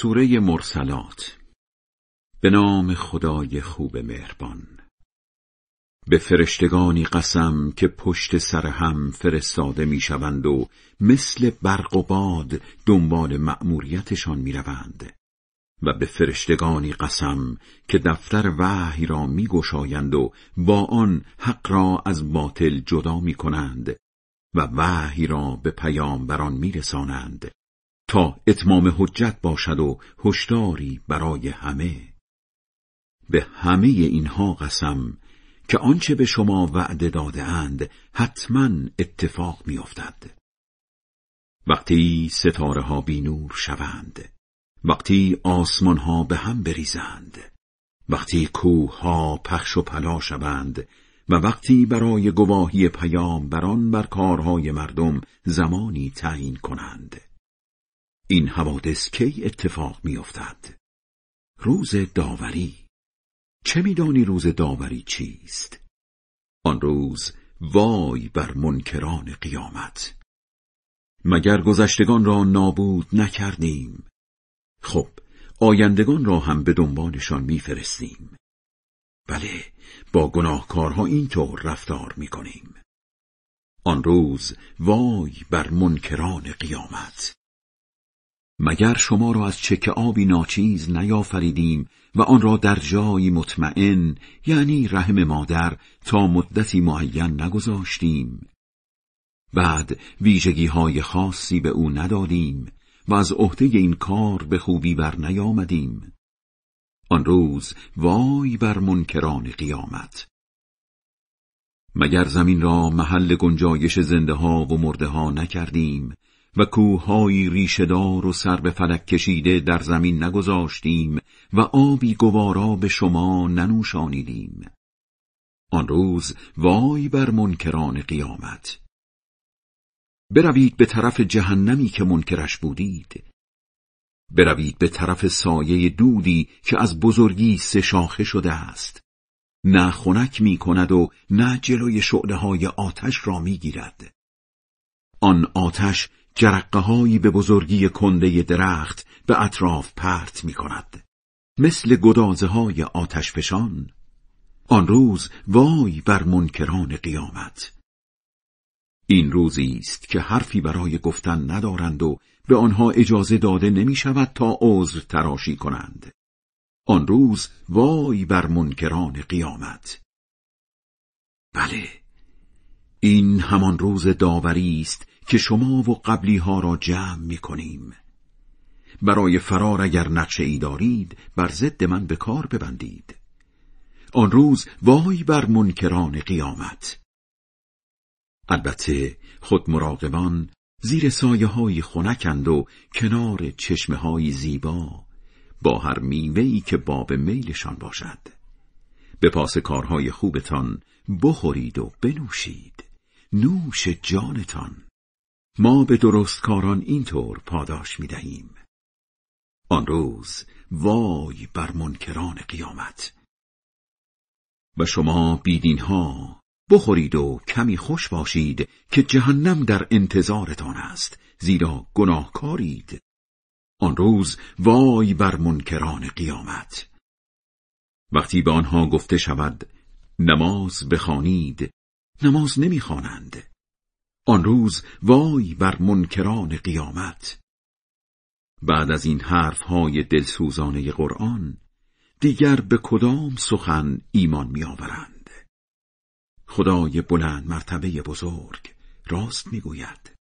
سوره مرسلات. به نام خدای خوب مهربان. به فرشتگانی قسم که پشت سر هم فرستاده می‌شوند و مثل برق و باد دنبال مأموریتشان می‌روند. و به فرشتگانی قسم که دفتر وحی را میگشایند و با آن حق را از باطل جدا می‌کنند و وحی را به پیامبران میرسانند. تا اتمام حجت باشد و هشداری برای همه. به همه اینها قسم که آنچه به شما وعده داده اند حتما اتفاق میافتد. وقتی ستاره ها بی نور شوند وقتی آسمان ها به هم بریزند وقتی کوه ها پخش و پلا شوند و وقتی برای گواهی پیام بران بر کارهای مردم زمانی تعیین کنند. این حوادث کی اتفاق میافتد؟ روز داوری. چه میدانی روز داوری چیست؟ آن روز وای بر منکران قیامت. مگر گذشتگان را نابود نکردیم؟ خب آیندگان را هم به دنبالشان میفرستیم. بله با گناهکارها اینطور رفتار می‌کنیم. آن روز وای بر منکران قیامت. مگر شما را از چک آبی ناچیز نیافریدیم و آن را در جایی مطمئن یعنی رحم مادر تا مدتی معین نگذاشتیم؟ بعد ویژگی های خاصی به او ندادیم و از عهده این کار به خوبی بر نیامدیم. آن روز وای بر منکران قیامت. مگر زمین را محل گنجایش زنده ها و مرده ها نکردیم و کوههایی ریشهدار و سر به فلک کشیده در زمین نگذاشتیم و آبی گوارا به شما ننوشانیدیم. آن روز وای بر منکران قیامت. بروید به طرف جهنمی که منکرش بودید. بروید به طرف سایه دودی که از بزرگی سه شاخه شده است. نه خنک می کند و نه جلوی شعله های آتش را می گیرد. آن آتش جرقه به بزرگی کنده درخت به اطراف پرت می کند. مثل گدازه های آتش فشان. آن روز وای بر منکران قیامت. این روزی است که حرفی برای گفتن ندارند و به آنها اجازه داده نمی شود تا عذر تراشی کنند. آن روز وای بر منکران قیامت. بله، این همان روز داوری است که شما و قبلی ها را جمع می کنیم. برای فرار اگر نقشه ای دارید بر ضد من به کار ببندید. آن روز وای بر منکران قیامت. البته خود مراقبان زیر سایه های خنکند و کنار چشمه های زیبا با هر میوهی که باب میلشان باشد. به پاس کارهای خوبتان بخورید و بنوشید. نوش جانتان. ما به درستکاران اینطور پاداش می دهیم. آن روز وای بر منکران قیامت و شما بیدین ها بخورید و کمی خوش باشید که جهنم در انتظارتان است زیرا گناهکارید آن روز وای بر منکران قیامت وقتی به آنها گفته شود نماز بخوانید نماز نمی‌خوانند. آن روز وای بر منکران قیامت. بعد از این حرف های دلسوزانه قرآن دیگر به کدام سخن ایمان می آورند خدای بلند مرتبه بزرگ راست می گوید